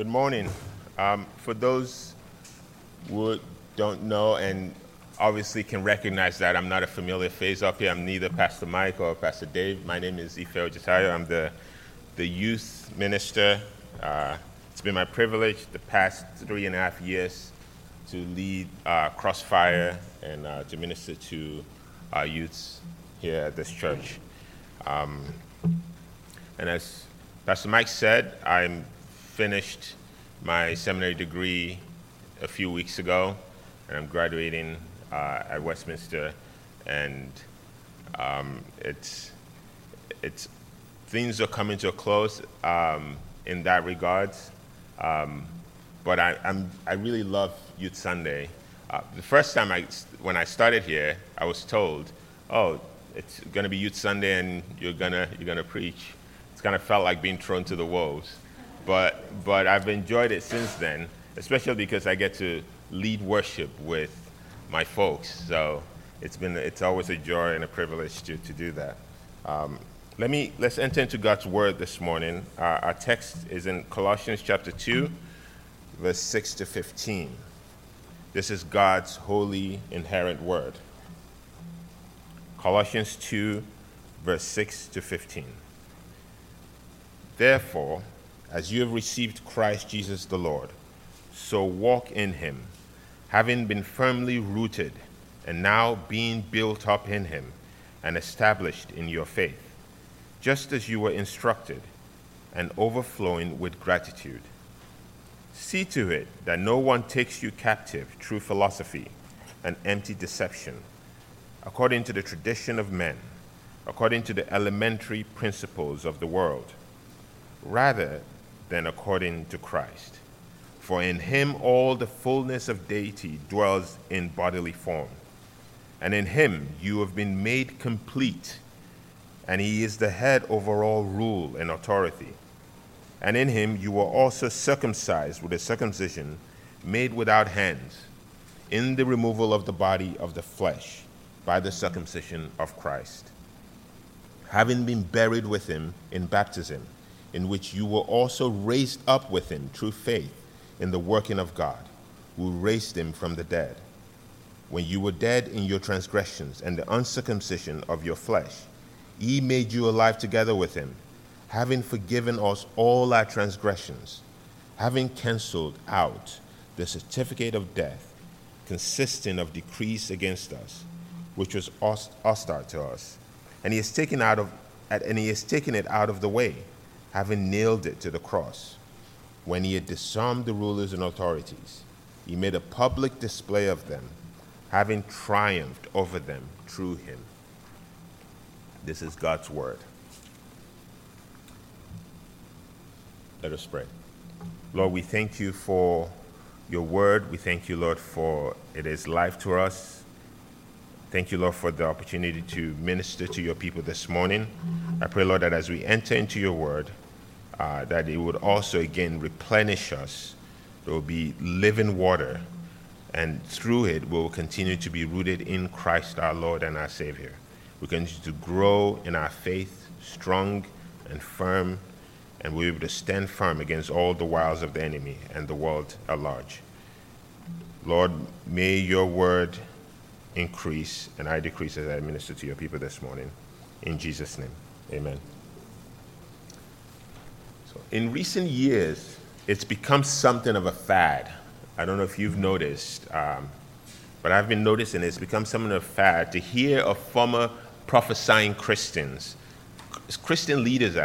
Good morning. Um, for those who don't know and obviously can recognize that I'm not a familiar face up here, I'm neither Pastor Mike or Pastor Dave. My name is Ife Ojitayo. I'm the, the youth minister. Uh, it's been my privilege the past three and a half years to lead uh, Crossfire and uh, to minister to our youths here at this church. Um, and as Pastor Mike said, I'm finished my seminary degree a few weeks ago, and I'm graduating uh, at Westminster. And um, it's, it's, things are coming to a close um, in that regard. Um, but I, I'm, I really love Youth Sunday. Uh, the first time I, when I started here, I was told, oh, it's going to be Youth Sunday and you're going you're gonna preach. It's kind of felt like being thrown to the wolves. But, but I've enjoyed it since then, especially because I get to lead worship with my folks. So it's, been, it's always a joy and a privilege to, to do that. Um, let me, let's enter into God's word this morning. Our text is in Colossians chapter 2, verse 6 to 15. This is God's holy, inerrant word. Colossians 2, verse 6 to 15. Therefore, as you have received Christ Jesus the Lord, so walk in him, having been firmly rooted and now being built up in him and established in your faith, just as you were instructed, and overflowing with gratitude. See to it that no one takes you captive through philosophy and empty deception, according to the tradition of men, according to the elementary principles of the world, rather than according to Christ. For in him all the fullness of deity dwells in bodily form. And in him you have been made complete, and he is the head over all rule and authority. And in him you were also circumcised with a circumcision made without hands, in the removal of the body of the flesh by the circumcision of Christ, having been buried with him in baptism, in which you were also raised up with him through faith in the working of God, who raised him from the dead. When you were dead in your transgressions and the uncircumcision of your flesh, he made you alive together with him having forgiven us all our transgressions, having cancelled out the certificate of death consisting of decrees against us, which was hostile to us, and he has taken out of and he has taken it out of the way, having nailed it to the cross. When he had disarmed the rulers and authorities, he made a public display of them, having triumphed over them through him. This is God's word. Let us pray. Lord, we thank you for your word. We thank you, Lord, for it is life to us. Thank you, Lord, for the opportunity to minister to your people this morning. I pray, Lord, that as we enter into your word, uh, that it would also again replenish us. There will be living water, and through it, we will continue to be rooted in Christ our Lord and our Savior. We continue to grow in our faith, strong and firm and we're able to stand firm against all the wiles of the enemy and the world at large. Lord, may your word increase and I decrease as I minister to your people this morning. In Jesus' name, amen. So, in recent years, it's become something of a fad. I don't know if you've noticed, um, but I've been noticing it's become something of a fad to hear of former prophesying Christians, Christian leaders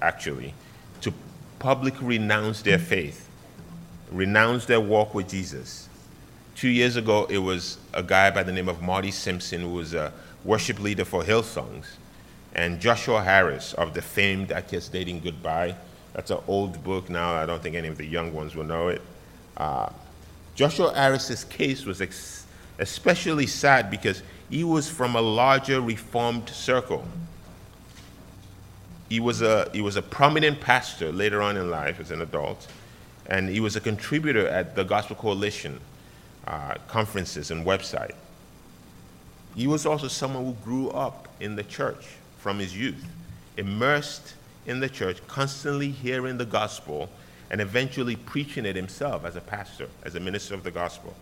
actually, to publicly renounce their faith, renounce their walk with Jesus. Two years ago, it was a guy by the name of Marty Sampson, who was a worship leader for Hillsongs, and Joshua Harris of the famed I Kiss Dating Goodbye. That's an old book now. I don't think any of the young ones will know it. Uh, Joshua Harris's case was ex- especially sad because he was from a larger reformed circle he was a he was a prominent pastor later on in life as an adult, and he was a contributor at the Gospel Coalition uh, conferences and website. He was also someone who grew up in the church from his youth, immersed in the church, constantly hearing the gospel and eventually preaching it himself as a pastor, as a minister of the gospel.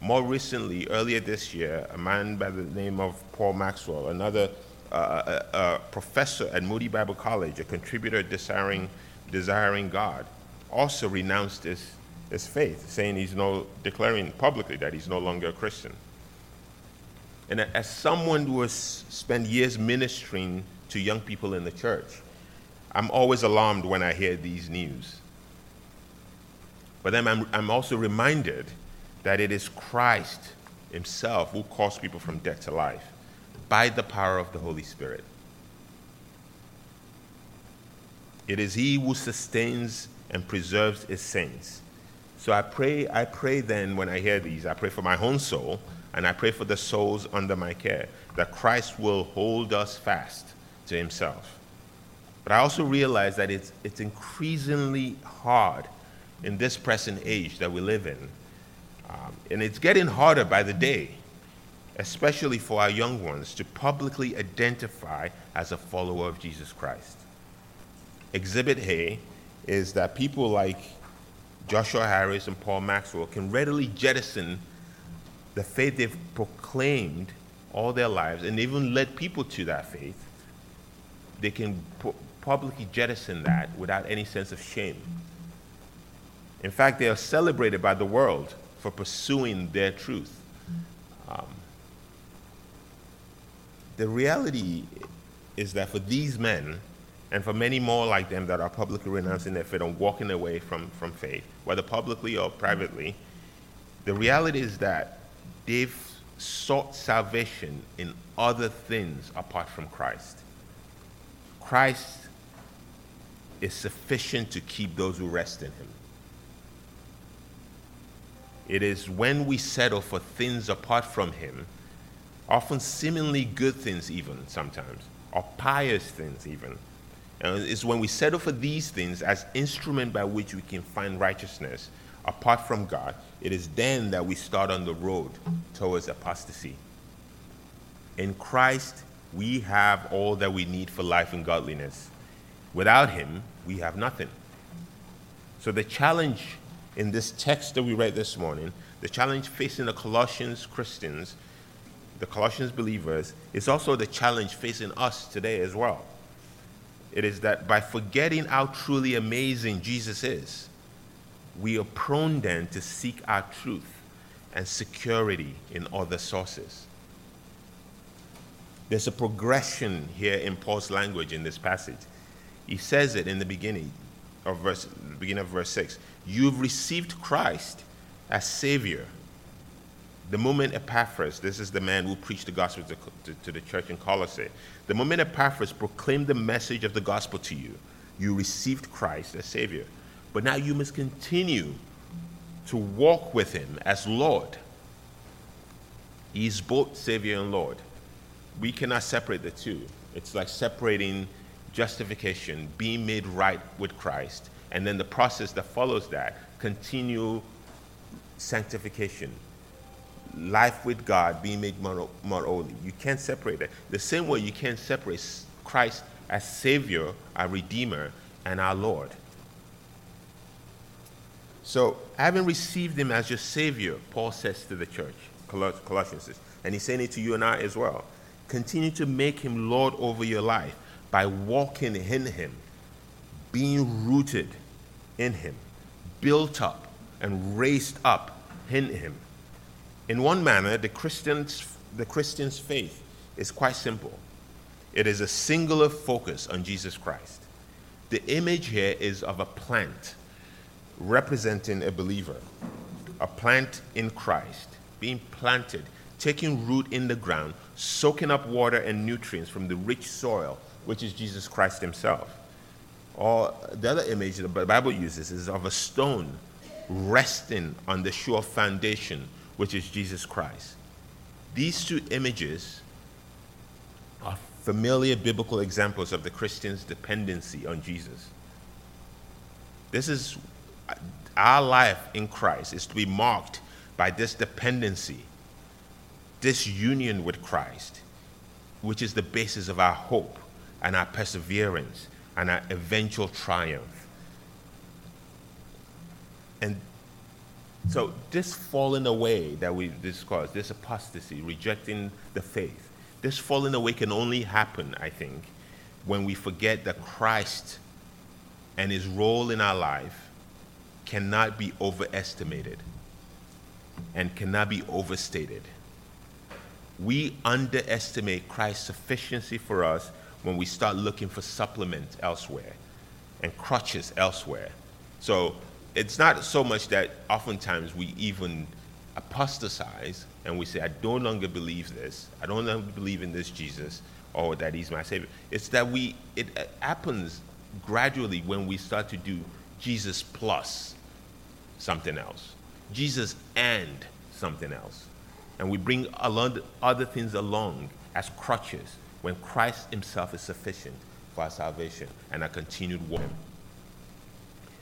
More recently, earlier this year, a man by the name of Paul Maxwell, another uh, uh, a uh, professor at Moody Bible College, a contributor desiring, desiring God, also renounced his, his faith, saying he's no, declaring publicly that he's no longer a Christian. And as someone who has spent years ministering to young people in the church, I'm always alarmed when I hear these news. But then I'm, I'm also reminded that it is Christ Himself who calls people from death to life by the power of the Holy Spirit. It is He who sustains and preserves His saints. So I pray, I pray then when I hear these, I pray for my own soul and I pray for the souls under my care that Christ will hold us fast to Himself. But I also realize that it's, it's increasingly hard in this present age that we live in. Um, and it's getting harder by the day especially for our young ones, to publicly identify as a follower of Jesus Christ. Exhibit A is that people like Joshua Harris and Paul Maxwell can readily jettison the faith they've proclaimed all their lives and even led people to that faith. They can publicly jettison that without any sense of shame. In fact, they are celebrated by the world for pursuing their truth. Um, the reality is that for these men, and for many more like them that are publicly renouncing their faith and walking away from, from faith, whether publicly or privately, the reality is that they've sought salvation in other things apart from Christ. Christ is sufficient to keep those who rest in Him. It is when we settle for things apart from Him often seemingly good things, even sometimes, or pious things, even. Uh, and it's when we settle for these things as instrument by which we can find righteousness apart from God, it is then that we start on the road towards apostasy. In Christ, we have all that we need for life and godliness. Without Him, we have nothing. So, the challenge in this text that we read this morning, the challenge facing the Colossians Christians the Colossians believers, is also the challenge facing us today as well. It is that by forgetting how truly amazing Jesus is, we are prone then to seek our truth and security in other sources. There's a progression here in Paul's language in this passage. He says it in the beginning of verse beginning of verse 6. You've received Christ as Savior the moment Epaphras, this is the man who preached the gospel to, to, to, the church in Colossae, the moment Epaphras proclaimed the message of the gospel to you, you received Christ as Savior. But now you must continue to walk with Him as Lord. He's both Savior and Lord. We cannot separate the two. It's like separating justification, being made right with Christ, and then the process that follows that, continue sanctification, life with God being made more, more holy. You can't separate it. The same way you can't separate Christ as Savior, our Redeemer, and our Lord. So, having received Him as your Savior, Paul says to the church, Colossians says, and he's saying it to you and I as well. Continue to make Him Lord over your life by walking in Him, being rooted in Him, built up and raised up in Him in one manner, the Christian's, the Christian's faith is quite simple. It is a singular focus on Jesus Christ. The image here is of a plant representing a believer, a plant in Christ, being planted, taking root in the ground, soaking up water and nutrients from the rich soil, which is Jesus Christ Himself. Or the other image the Bible uses is of a stone resting on the sure foundation which is Jesus Christ. These two images are familiar biblical examples of the Christian's dependency on Jesus. This is our life in Christ is to be marked by this dependency, this union with Christ, which is the basis of our hope and our perseverance and our eventual triumph. and so this falling away that we discussed, this apostasy, rejecting the faith, this falling away can only happen, I think, when we forget that Christ and his role in our life cannot be overestimated and cannot be overstated. We underestimate Christ's sufficiency for us when we start looking for supplement elsewhere and crutches elsewhere. So it's not so much that oftentimes we even apostatize and we say, I no longer believe this, I don't longer believe in this Jesus, or that he's my Savior. It's that we, it happens gradually when we start to do Jesus plus something else, Jesus and something else. And we bring other things along as crutches when Christ himself is sufficient for our salvation and our continued walk.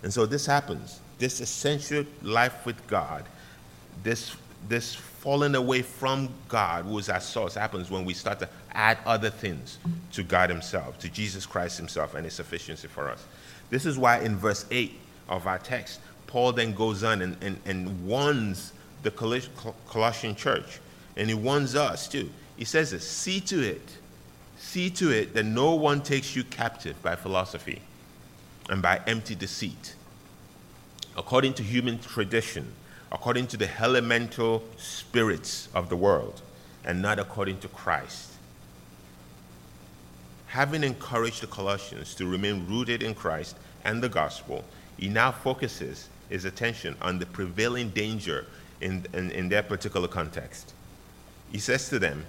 And so this happens. This essential life with God, this, this falling away from God, who is our source, happens when we start to add other things to God Himself, to Jesus Christ Himself and His sufficiency for us. This is why in verse 8 of our text, Paul then goes on and, and, and warns the Colossian church, and he warns us too. He says this See to it See to it that no one takes you captive by philosophy and by empty deceit, according to human tradition, according to the elemental spirits of the world, and not according to Christ. Having encouraged the Colossians to remain rooted in Christ and the gospel, he now focuses his attention on the prevailing danger in, in, in their particular context. He says to them,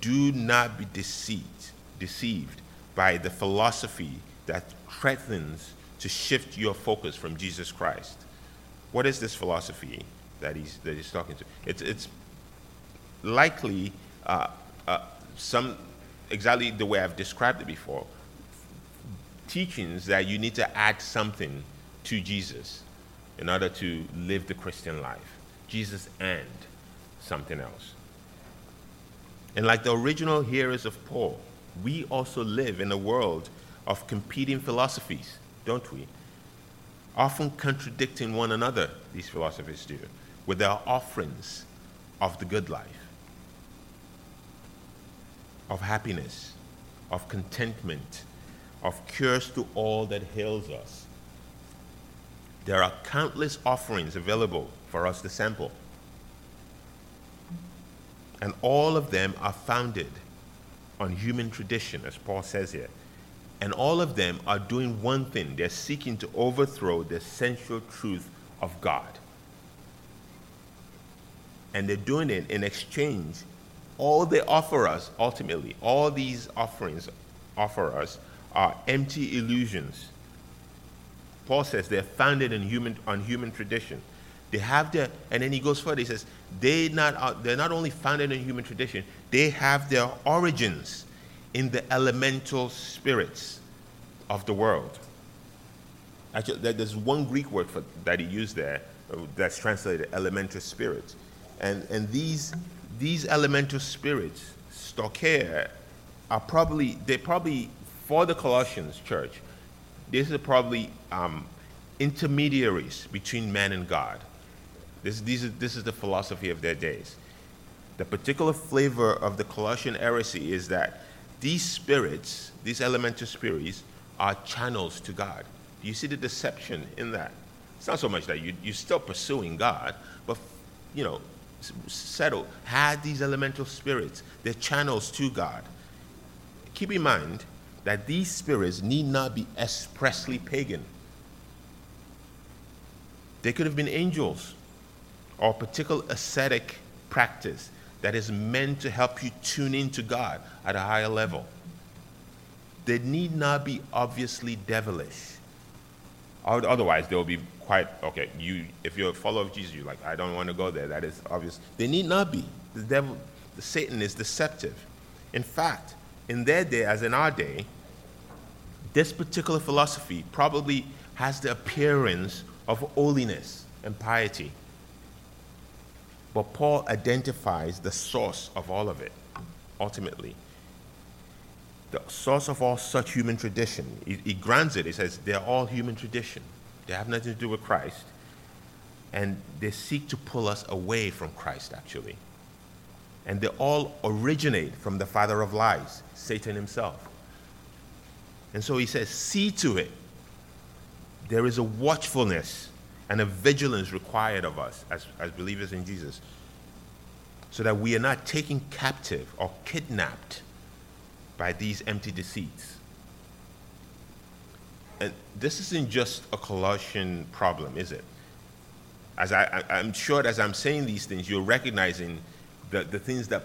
Do not be deceived deceived by the philosophy that threatens to shift your focus from Jesus Christ. What is this philosophy that he's, that he's talking to? It's, it's likely uh, uh, some, exactly the way I've described it before, teachings that you need to add something to Jesus in order to live the Christian life. Jesus and something else. And like the original hearers of Paul, we also live in a world of competing philosophies, don't we? Often contradicting one another, these philosophies do, with their offerings of the good life, of happiness, of contentment, of cures to all that ails us. There are countless offerings available for us to sample. And all of them are founded on human tradition, as Paul says here. And all of them are doing one thing they're seeking to overthrow the essential truth of God. And they're doing it in exchange. All they offer us, ultimately, all these offerings offer us are empty illusions. Paul says they're founded in human, on human tradition. They have their, and then he goes further. He says they not, uh, they're not only founded in human tradition, they have their origins in the elemental spirits of the world. Actually, there's one Greek word for, that he used there uh, that's translated elemental spirits. And, and these, these elemental spirits, stoicheia, are probably, they probably, for the Colossians church, these are probably um, intermediaries between man and God. This, these are, this is the philosophy of their days. The particular flavor of the Colossian heresy is that these spirits, these elemental spirits, are channels to God. Do you see the deception in that? It's not so much that you, you're still pursuing God, but, you know, settle, had these elemental spirits, they're channels to God. Keep in mind that these spirits need not be expressly pagan. They could have been angels or a particular ascetic practice that is meant to help you tune into God at a higher level. They need not be obviously devilish. Otherwise, they'll be quite okay. You, if you're a follower of Jesus, you're like, I don't want to go there. That is obvious. They need not be. The devil, the Satan is deceptive. In fact, in their day, as in our day, this particular philosophy probably has the appearance of holiness and piety. But Paul identifies the source of all of it, ultimately. The source of all such human tradition. He, he grants it. He says they're all human tradition. They have nothing to do with Christ. and they seek to pull us away from Christ, actually. And they all originate from the father of lies, Satan himself. And so he says, See to it. There is a watchfulness and a vigilance required of us as, as believers in Jesus so that we are not taken captive or kidnapped by these empty deceits. And this isn't just a Colossian problem, is it? As I, am sure as I'm saying these things, you're recognizing the, the things that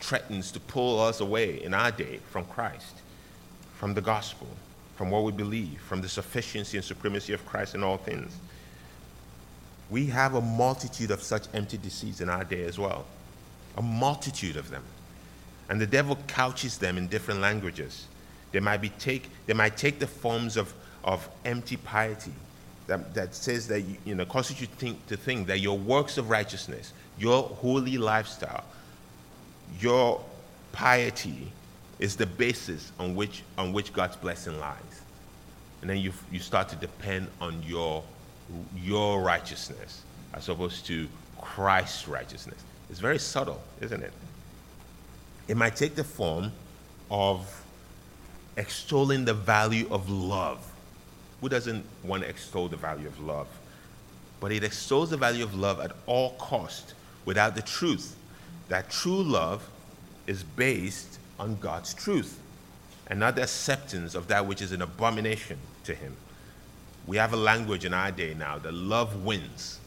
threatens to pull us away in our day from Christ, from the gospel, from what we believe, from the sufficiency and supremacy of Christ in all things. We have a multitude of such empty deceits in our day as well a multitude of them. And the devil couches them in different languages. They might, be take, they might take the forms of, of empty piety that, that says that, you, you know, causes you think, to think that your works of righteousness, your holy lifestyle, your piety is the basis on which, on which God's blessing lies. And then you, you start to depend on your, your righteousness as opposed to Christ's righteousness. It's very subtle, isn't it? It might take the form of extolling the value of love. Who doesn't want to extol the value of love? But it extols the value of love at all cost without the truth that true love is based on God's truth and not the acceptance of that which is an abomination to him. We have a language in our day now that love wins.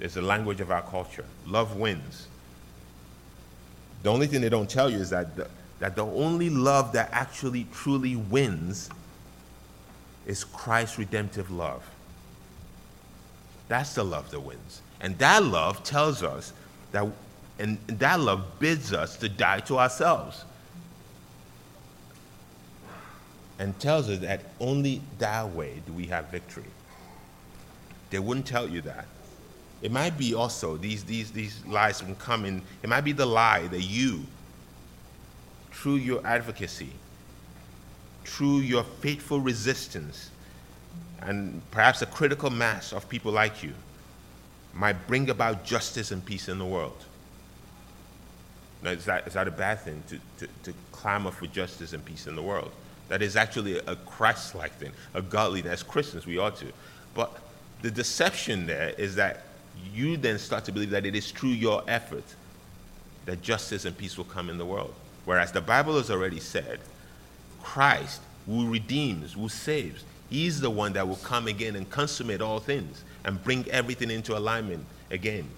It's the language of our culture. Love wins. The only thing they don't tell you is that the, that the only love that actually truly wins is Christ's redemptive love. That's the love that wins. And that love tells us that, and that love bids us to die to ourselves. And tells us that only that way do we have victory. They wouldn't tell you that. It might be also, these, these, these lies can come in, it might be the lie that you, through your advocacy, through your faithful resistance, and perhaps a critical mass of people like you, might bring about justice and peace in the world. Now, is that, is that a bad thing to, to, to clamor for justice and peace in the world? That is actually a Christ like thing, a godly As Christians, we ought to. But the deception there is that you then start to believe that it is through your effort that justice and peace will come in the world. Whereas the Bible has already said, Christ who redeems, who saves, He's the one that will come again and consummate all things and bring everything into alignment again.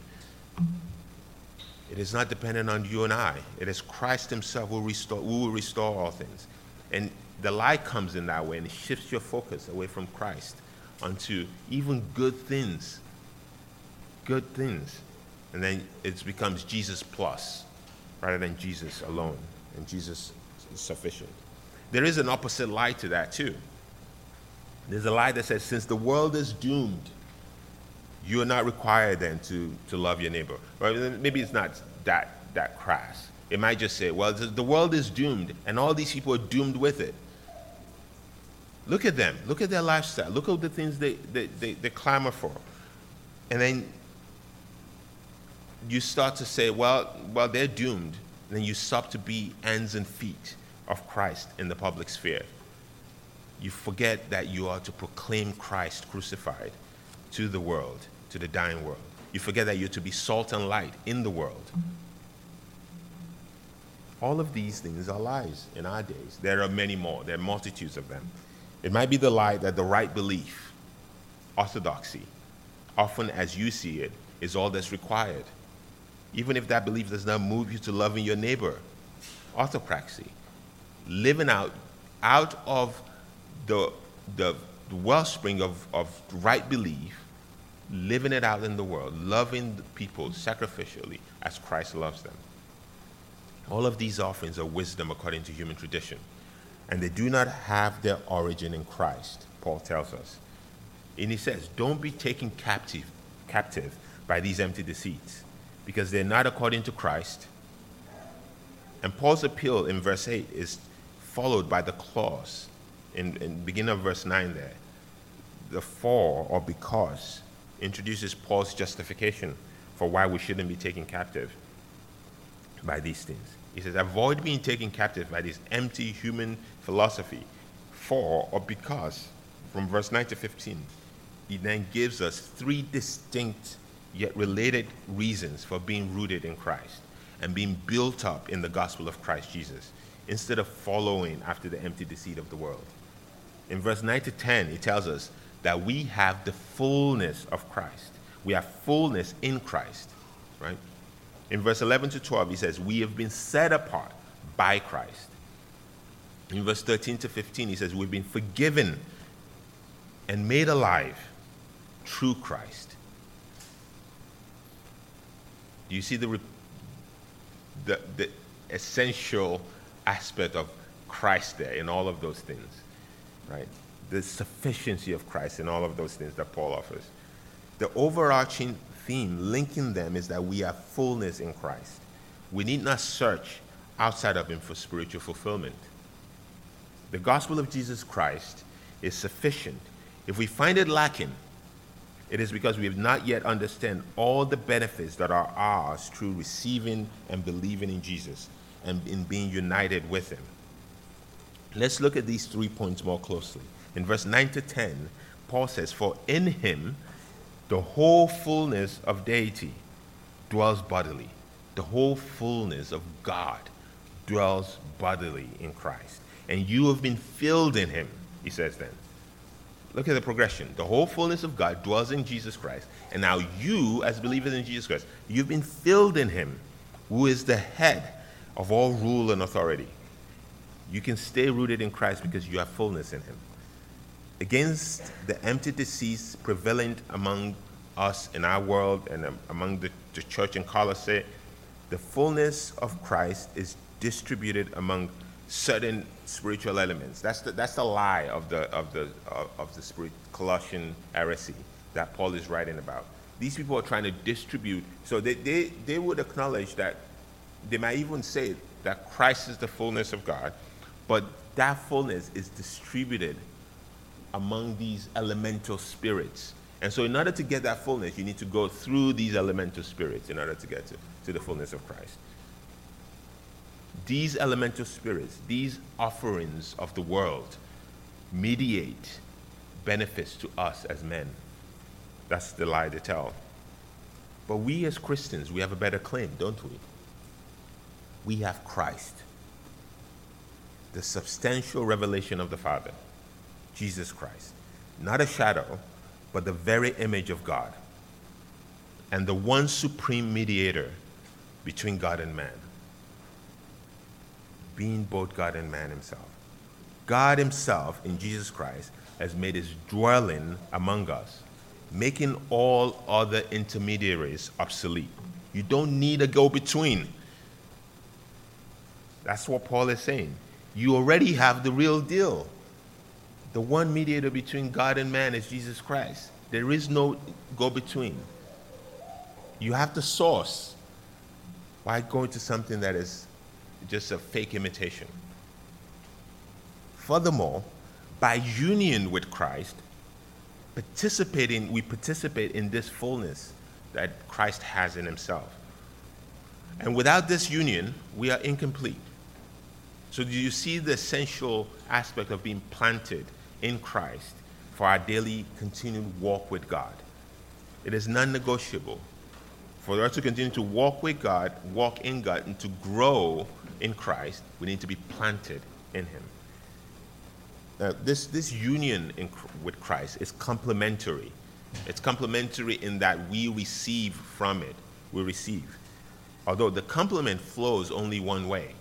It is not dependent on you and I. It is Christ Himself who, restore, who will restore all things. And the lie comes in that way and it shifts your focus away from Christ onto even good things good things. And then it becomes Jesus plus rather than Jesus alone. And Jesus is sufficient. There is an opposite lie to that, too. There's a lie that says, since the world is doomed, you are not required then to, to love your neighbor. Or maybe it's not that, that crass. It might just say, well, the world is doomed, and all these people are doomed with it. Look at them. Look at their lifestyle. Look at the things they, they, they, they clamor for. And then you start to say, well, well, they're doomed. And then you stop to be hands and feet of Christ in the public sphere. You forget that you are to proclaim Christ crucified to the world, to the dying world. You forget that you're to be salt and light in the world. All of these things are lies in our days. There are many more, there are multitudes of them. It might be the lie that the right belief, orthodoxy, often as you see it, is all that's required even if that belief does not move you to loving your neighbor. Orthopraxy, living out out of the, the, wellspring of, of right belief, living it out in the world, loving people sacrificially as Christ loves them. All of these offerings are wisdom according to human tradition, and they do not have their origin in Christ, Paul tells us. And he says, Don't be taken captive, captive by these empty deceits because they're not according to Christ. And Paul's appeal in verse 8 is followed by the clause in, in beginning of verse 9 there. The for or because introduces Paul's justification for why we shouldn't be taken captive by these things. He says, Avoid being taken captive by this empty human philosophy, for or because, from verse 9 to 15, he then gives us three distinct yet related reasons for being rooted in Christ and being built up in the gospel of Christ Jesus instead of following after the empty deceit of the world. In verse 9 to 10, he tells us that we have the fullness of Christ. We have fullness in Christ, right? In verse 11 to 12, he says, We have been set apart by Christ. In verse 13 to 15, he says, We've been forgiven and made alive through Christ. Do you see the, the, the essential aspect of Christ there in all of those things? Right? The sufficiency of Christ in all of those things that Paul offers. The overarching theme linking them is that we have fullness in Christ. We need not search outside of Him for spiritual fulfillment. The gospel of Jesus Christ is sufficient. If we find it lacking, it is because we have not yet understand all the benefits that are ours through receiving and believing in Jesus and in being united with Him. Let's look at these three points more closely. In verse 9 to 10, Paul says, For in Him the whole fullness of deity dwells bodily. The whole fullness of God dwells bodily in Christ. And you have been filled in him, he says then. Look at the progression. The whole fullness of God dwells in Jesus Christ. And now you, as believers in Jesus Christ, you've been filled in him, who is the head of all rule and authority. You can stay rooted in Christ because you have fullness in him against the empty deceits prevalent among us in our world and among the, the church in Colossae, the fullness of Christ is distributed among certain spiritual elements. That's the, that's the lie of the, of the, of, of the spirit, Colossian heresy that Paul is writing about. These people are trying to distribute, so they, they, they would acknowledge that, they might even say that Christ is the fullness of God, but that fullness is distributed among these elemental spirits. And so, in order to get that fullness, you need to go through these elemental spirits in order to get to, to the fullness of Christ. These elemental spirits, these offerings of the world, mediate benefits to us as men. That's the lie they tell. But we as Christians, we have a better claim, don't we? We have Christ, the substantial revelation of the Father. Jesus Christ. Not a shadow, but the very image of God. And the one supreme mediator between God and man. Being both God and man himself. God himself in Jesus Christ has made his dwelling among us, making all other intermediaries obsolete. You don't need a go between. That's what Paul is saying. You already have the real deal. The one mediator between God and man is Jesus Christ. There is no go between. You have the source. Why go into something that is just a fake imitation? Furthermore, by union with Christ, participating, we participate in this fullness that Christ has in himself. And without this union, we are incomplete. So, do you see the essential aspect of being planted in Christ for our daily continued walk with God. It is non negotiable. For us to continue to walk with God, walk in God, and to grow in Christ, we need to be planted in Him. Now, this, this union in, with Christ is complementary. It's complementary in that we receive from it. We receive. Although the complement flows only one way,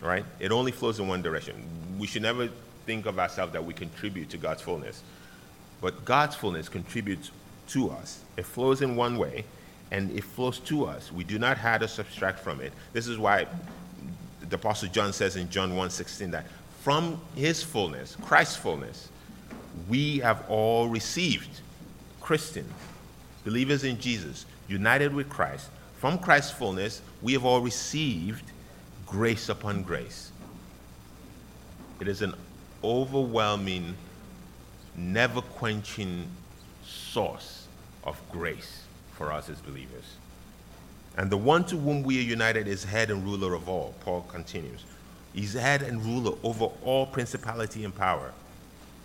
right? It only flows in one direction. We should never think of ourselves that we contribute to God's fullness. But God's fullness contributes to us. It flows in one way, and it flows to us. We do not have to subtract from it. This is why the Apostle John says in John 1:16 that from his fullness, Christ's fullness, we have all received. Christians, believers in Jesus, united with Christ, from Christ's fullness, we have all received grace upon grace. It is an overwhelming, never quenching source of grace for us as believers. And the one to whom we are united is head and ruler of all, Paul continues. He's head and ruler over all principality and power.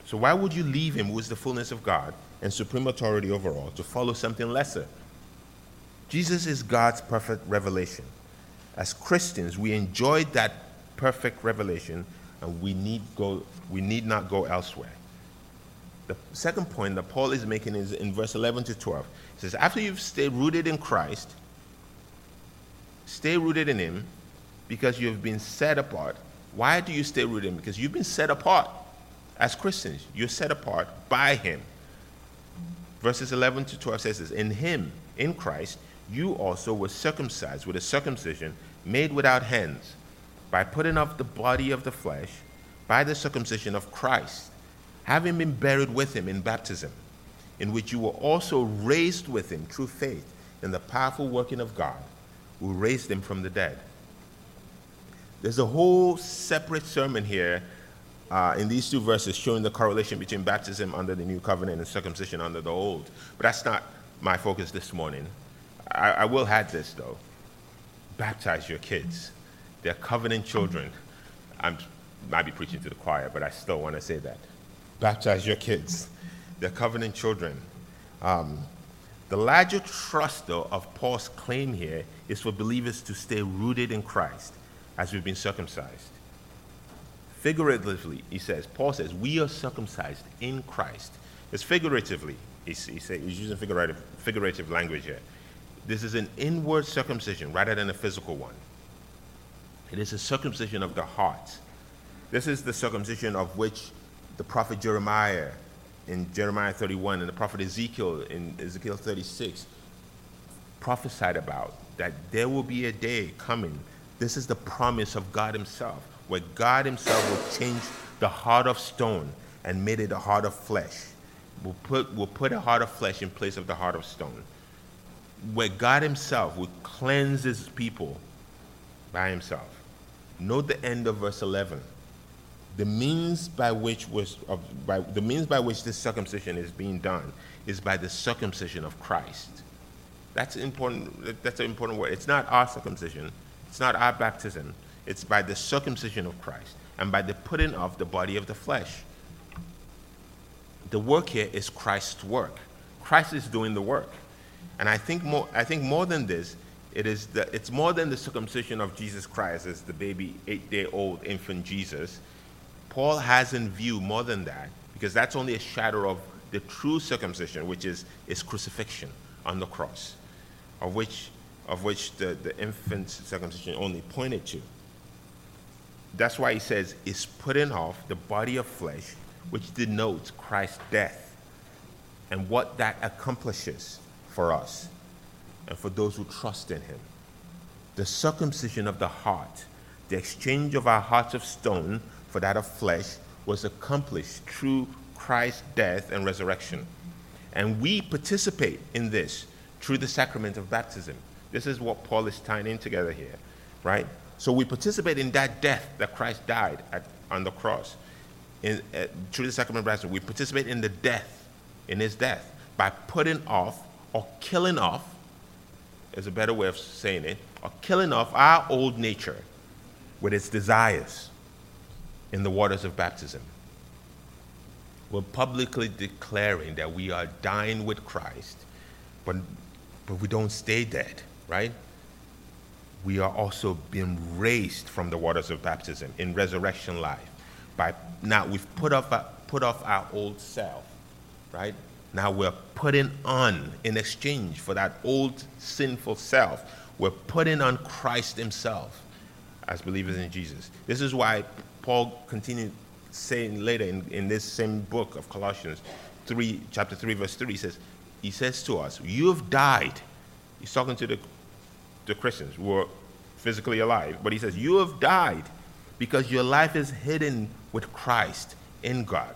So why would you leave him who is the fullness of God and supreme authority over all to follow something lesser? Jesus is God's perfect revelation. As Christians, we enjoyed that perfect revelation and we need, go, we need not go elsewhere. The second point that Paul is making is in verse 11 to 12. He says, After you've stayed rooted in Christ, stay rooted in Him because you have been set apart. Why do you stay rooted in Him? Because you've been set apart as Christians. You're set apart by Him. Verses 11 to 12 says this In Him, in Christ, you also were circumcised with a circumcision made without hands, by putting off the body of the flesh by the circumcision of Christ, having been buried with him in baptism, in which you were also raised with him through faith in the powerful working of God, who raised him from the dead. There's a whole separate sermon here uh, in these two verses showing the correlation between baptism under the new covenant and circumcision under the old. But that's not my focus this morning. I, I will add this though baptize your kids. They're covenant children. I might be preaching to the choir, but I still want to say that. Baptize your kids. They're covenant children. Um, the larger trust, though, of Paul's claim here is for believers to stay rooted in Christ as we've been circumcised. Figuratively, he says, Paul says, we are circumcised in Christ. It's figuratively. He's, he's, he's using figurative, figurative language here. This is an inward circumcision rather than a physical one. It is a circumcision of the heart. This is the circumcision of which the prophet Jeremiah in Jeremiah 31 and the prophet Ezekiel in Ezekiel 36 prophesied about that there will be a day coming. This is the promise of God Himself, where God Himself will change the heart of stone and made it a heart of flesh. Will put, will put a heart of flesh in place of the heart of stone where God Himself will cleanse His people by Himself. Note the end of verse 11. The means by which was of, by, the means by which this circumcision is being done is by the circumcision of Christ. That's important. That's an important word. It's not our circumcision. It's not our baptism. It's by the circumcision of Christ and by the putting of the body of the flesh. The work here is Christ's work. Christ is doing the work. And I think more, I think more than this, it is the, it's more than the circumcision of Jesus Christ as the baby, eight day old infant Jesus. Paul has in view more than that, because that's only a shadow of the true circumcision, which is his crucifixion on the cross, of which, of which the, the infant circumcision only pointed to. That's why he says, is putting off the body of flesh, which denotes Christ's death and what that accomplishes for us and for those who trust in him. The circumcision of the heart, the exchange of our hearts of stone for that of flesh, was accomplished through Christ's death and resurrection. And we participate in this through the sacrament of baptism. This is what Paul is tying in together here, right? So we participate in that death that Christ died at, on the cross. In, uh, through the sacrament of baptism, we participate in the death, in his death, by putting off or killing off, is a better way of saying it, or killing off our old nature with its desires in the waters of baptism. We're publicly declaring that we are dying with Christ, but, but we don't stay dead, right? We are also being raised from the waters of baptism in resurrection life. By now we've put off, put off our old self, right? Now we're putting on, in exchange for that old sinful self, we're putting on Christ Himself as believers in Jesus. This is why Paul continued saying later in, in this same book of Colossians 3, chapter 3, verse 3, he says, he says to us, You have died. He's talking to the, the Christians who are physically alive, but he says, You have died because your life is hidden with Christ in God.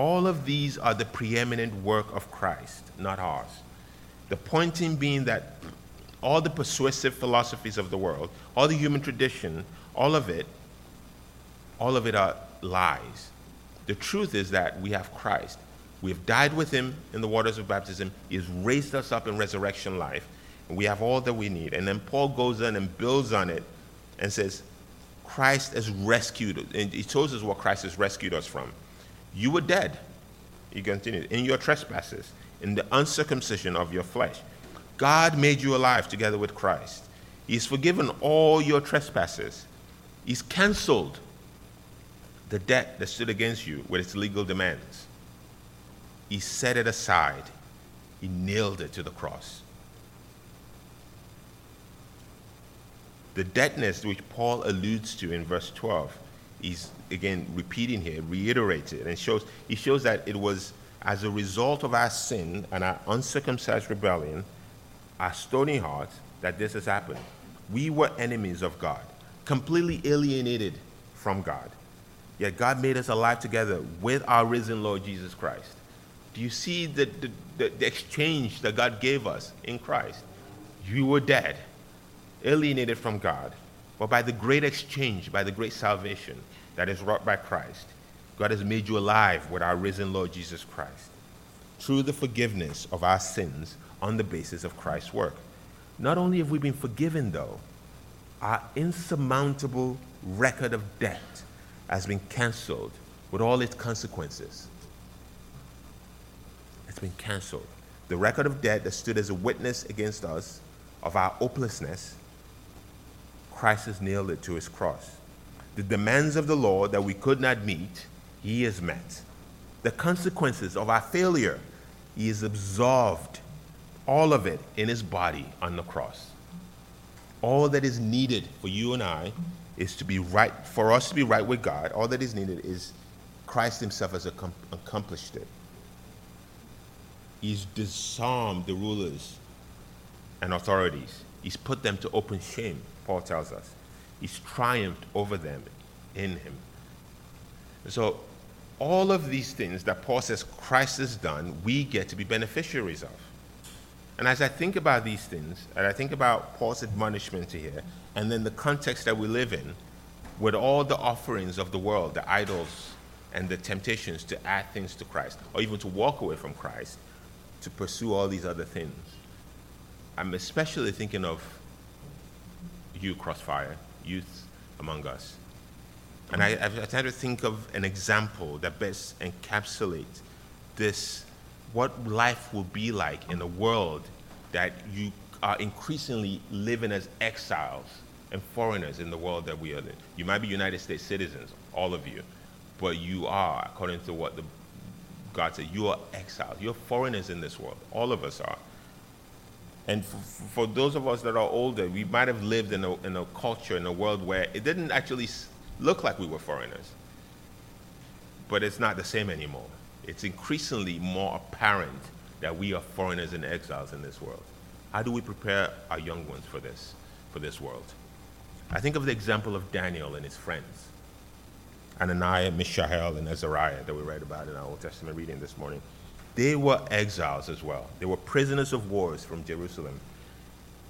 All of these are the preeminent work of Christ, not ours. The pointing being that all the persuasive philosophies of the world, all the human tradition, all of it, all of it are lies. The truth is that we have Christ. We have died with him in the waters of baptism. He has raised us up in resurrection life. And we have all that we need. And then Paul goes in and builds on it and says, Christ has rescued us. And he tells us what Christ has rescued us from. You were dead. He continued, in your trespasses, in the uncircumcision of your flesh. God made you alive together with Christ. He's forgiven all your trespasses. He's canceled the debt that stood against you with its legal demands. He set it aside. He nailed it to the cross. The debtness which Paul alludes to in verse 12, he's again repeating here, reiterated, and shows he shows that it was as a result of our sin and our uncircumcised rebellion, our stony hearts, that this has happened. We were enemies of God, completely alienated from God. Yet God made us alive together with our risen Lord Jesus Christ. Do you see the, the, the, the exchange that God gave us in Christ? You were dead, alienated from God, but by the great exchange, by the great salvation that is wrought by Christ, God has made you alive with our risen Lord Jesus Christ through the forgiveness of our sins on the basis of Christ's work. Not only have we been forgiven, though, our insurmountable record of debt has been canceled with all its consequences. It's been canceled. The record of debt that stood as a witness against us of our hopelessness, Christ has nailed it to his cross. The demands of the law that we could not meet, he has met. The consequences of our failure, he has absolved all of it in his body on the cross. All that is needed for you and I is to be right, for us to be right with God, all that is needed is Christ himself has accomplished it. He's disarmed the rulers and authorities. He's put them to open shame, Paul tells us. He's triumphed over them in him. So, all of these things that Paul says Christ has done, we get to be beneficiaries of. And as I think about these things, and I think about Paul's admonishment here, and then the context that we live in, with all the offerings of the world, the idols and the temptations to add things to Christ, or even to walk away from Christ, to pursue all these other things. I'm especially thinking of you, Crossfire, youth among us. And I, I tend to think of an example that best encapsulates this what life will be like in a world that you are increasingly living as exiles and foreigners in the world that we are in. You might be United States citizens, all of you, but you are, according to what the, God said, you are exiles. You're foreigners in this world. All of us are. And for, for those of us that are older, we might have lived in a, in a culture, in a world where it didn't actually look like we were foreigners. But it's not the same anymore it's increasingly more apparent that we are foreigners and exiles in this world. How do we prepare our young ones for this, for this world? I think of the example of Daniel and his friends, Ananiah, Mishael, and Azariah that we read about in our Old Testament reading this morning. They were exiles as well. They were prisoners of wars from Jerusalem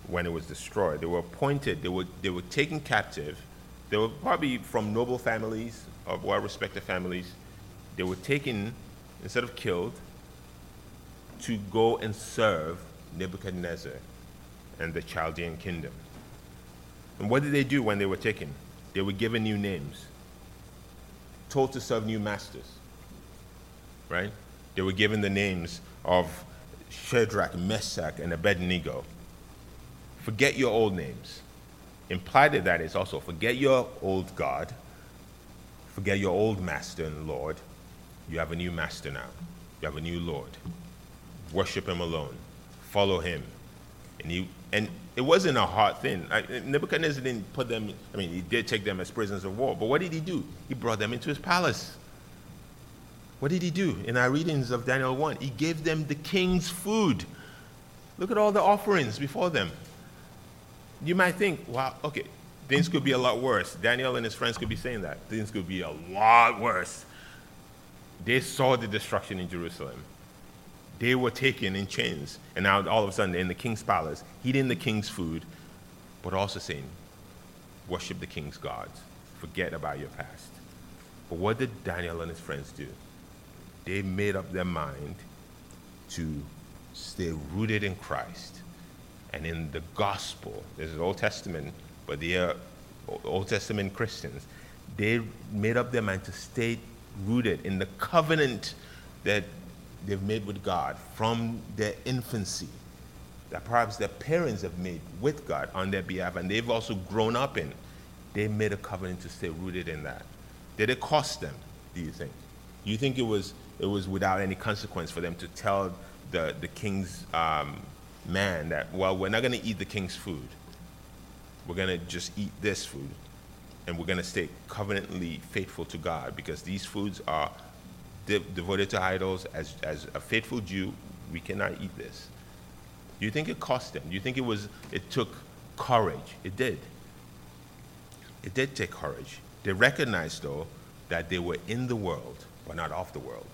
when it was destroyed. They were appointed, they were, they were taken captive. They were probably from noble families, of well respected families. They were taken instead of killed, to go and serve Nebuchadnezzar and the Chaldean kingdom. And what did they do when they were taken? They were given new names, told to serve new masters, right? They were given the names of Shadrach, Meshach, and Abednego. Forget your old names. Implied in that is also forget your old God, forget your old master and Lord, you have a new master now. You have a new Lord. Worship him alone. Follow him. And he and it wasn't a hard thing. Nebuchadnezzar didn't put them, I mean, he did take them as prisoners of war, but what did he do? He brought them into his palace. What did he do? In our readings of Daniel 1, he gave them the king's food. Look at all the offerings before them. You might think, wow, okay, things could be a lot worse. Daniel and his friends could be saying that. Things could be a lot worse. They saw the destruction in Jerusalem. They were taken in chains, and now all of a sudden they're in the king's palace, eating the king's food, but also saying, worship the king's gods. Forget about your past. But what did Daniel and his friends do? They made up their mind to stay rooted in Christ and in the gospel. This is Old Testament, but they are Old Testament Christians. They made up their mind to stay rooted in the covenant that they've made with God from their infancy, that perhaps their parents have made with God on their behalf, and they've also grown up in. They made a covenant to stay rooted in that. Did it cost them, do you think? You think it was, it was without any consequence for them to tell the, the king's um, man that, well, we're not going to eat the king's food. We're going to just eat this food. And we're going to stay covenantly faithful to God because these foods are de- devoted to idols. As, as a faithful Jew, we cannot eat this. Do you think it cost them? Do you think it was it took courage? It did. It did take courage. They recognized though that they were in the world, but not of the world.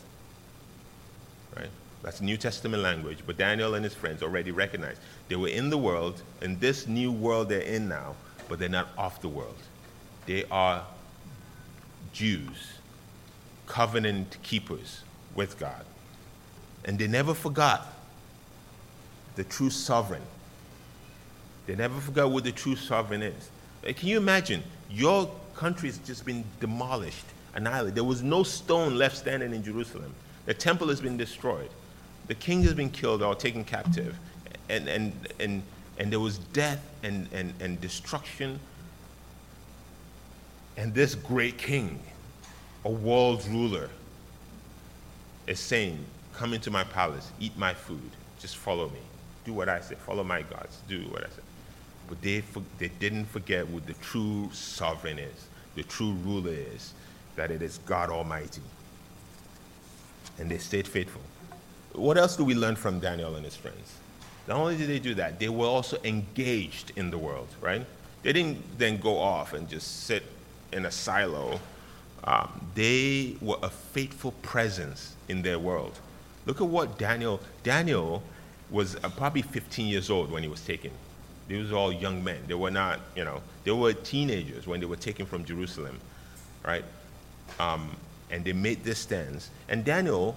Right? That's New Testament language, but Daniel and his friends already recognized they were in the world, in this new world they're in now, but they're not off the world. They are Jews, covenant keepers with God. And they never forgot the true sovereign. They never forgot what the true sovereign is. Can you imagine? Your country has just been demolished, annihilated. There was no stone left standing in Jerusalem. The temple has been destroyed. The king has been killed or taken captive. And, and, and, and there was death and, and, and destruction. And this great king, a world ruler, is saying, Come into my palace, eat my food, just follow me. Do what I say, follow my gods, do what I say. But they, they didn't forget what the true sovereign is, the true ruler is, that it is God Almighty. And they stayed faithful. What else do we learn from Daniel and his friends? Not only did they do that, they were also engaged in the world, right? They didn't then go off and just sit in a silo. Um, they were a faithful presence in their world. Look at what Daniel, Daniel was uh, probably 15 years old when he was taken. These were all young men. They were not, you know, they were teenagers when they were taken from Jerusalem, right? Um, and they made this stance. And Daniel,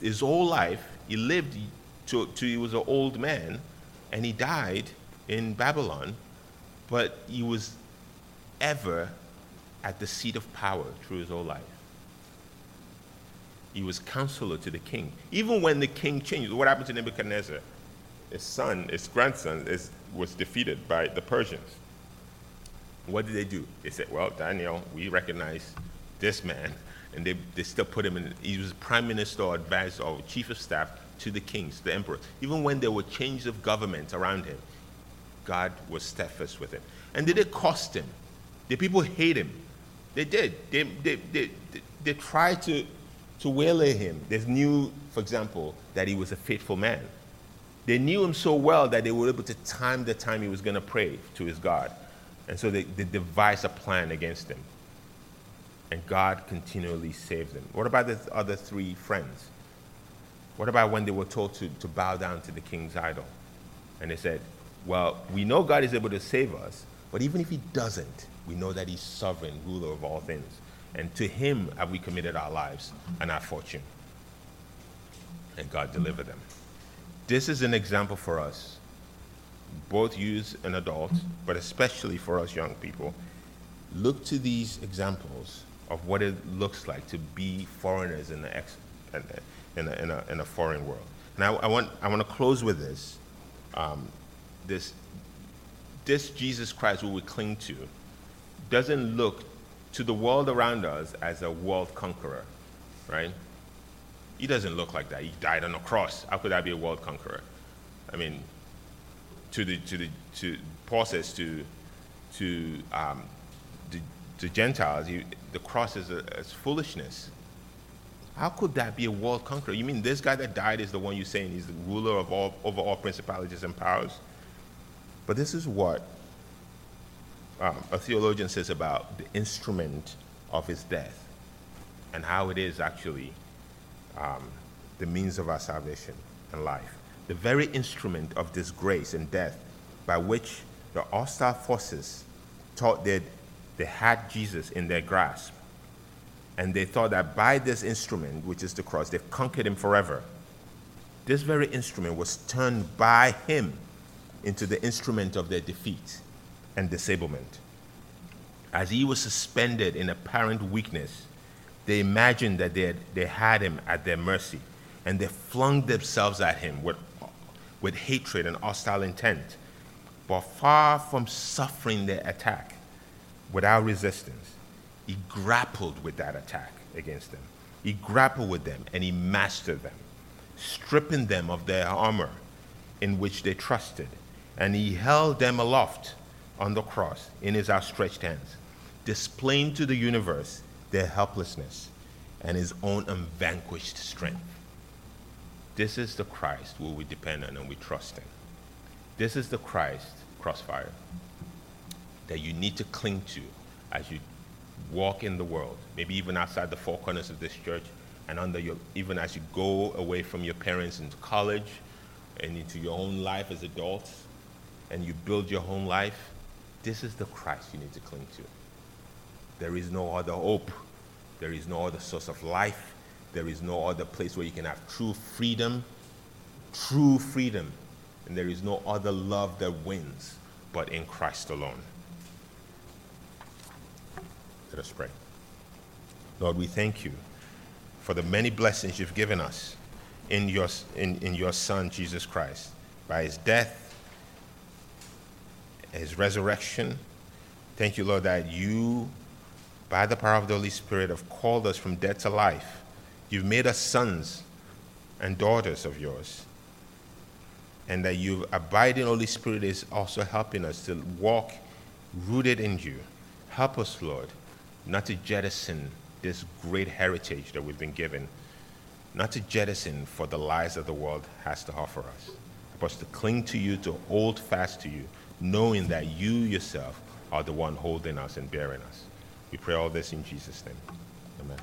his whole life, he lived till, till he was an old man, and he died in Babylon, but he was ever at the seat of power through his whole life. He was counselor to the king. Even when the king changed, what happened to Nebuchadnezzar? His son, his grandson, is, was defeated by the Persians. What did they do? They said, Well, Daniel, we recognize this man. And they, they still put him in, he was prime minister or advisor or chief of staff to the kings, the emperor. Even when there were changes of government around him, God was steadfast with him. And did it cost him? Did people hate him? They did. They, they, they, they, they tried to, to waylay him. They knew, for example, that he was a faithful man. They knew him so well that they were able to time the time he was going to pray to his God. And so they, they devised a plan against him. And God continually saved them. What about the other three friends? What about when they were told to, to bow down to the king's idol? And they said, Well, we know God is able to save us, but even if he doesn't, we know that he's sovereign, ruler of all things. And to him have we committed our lives and our fortune. And God delivered them. This is an example for us, both youth and adults, but especially for us young people. Look to these examples of what it looks like to be foreigners in the, ex- in a, in a, in a foreign world. And I, I, want, I want to close with this. Um, this. This Jesus Christ who we cling to doesn't look to the world around us as a world conqueror, right? He doesn't look like that. He died on a cross. How could that be a world conqueror? I mean, to the to the to Paul says to to um, the Gentiles, he, the cross is, a, is foolishness. How could that be a world conqueror? You mean this guy that died is the one you're saying he's the ruler of all, over all principalities and powers? But this is what um, a theologian says about the instrument of his death and how it is actually um, the means of our salvation and life. The very instrument of disgrace and death by which the hostile forces thought that they had Jesus in their grasp And they thought that by this instrument, which is the cross, they've conquered him forever. This very instrument was turned by him into the instrument of their defeat and disablement. As he was suspended in apparent weakness, they imagined that they had, they had him at their mercy, and they flung themselves at him with, with hatred and hostile intent. But far from suffering their attack without resistance, he grappled with that attack against them. He grappled with them and he mastered them, stripping them of their armor in which they trusted. And he held them aloft on the cross in his outstretched hands, displaying to the universe their helplessness and his own unvanquished strength. This is the Christ who we depend on and we trust in. This is the Christ, crossfire, that you need to cling to as you walk in the world, maybe even outside the four corners of this church, and under your, even as you go away from your parents into college and into your own life as adults, and you build your own life, this is the Christ you need to cling to. There is no other hope. There is no other source of life. There is no other place where you can have true freedom, true freedom. And there is no other love that wins but in Christ alone. Let us pray. Lord, we thank you for the many blessings you've given us in your, in, in your Son, Jesus Christ, by his death, his resurrection. Thank you, Lord, that you, by the power of the Holy Spirit, have called us from death to life. You've made us sons and daughters of yours. And that you abiding Holy Spirit is also helping us to walk rooted in you. Help us, Lord, not to jettison this great heritage that we've been given, not to jettison for the lies that the world has to offer us. Help us to cling to you, to hold fast to you, knowing that you yourself are the one holding us and bearing us. We pray all this in Jesus' name. Amen.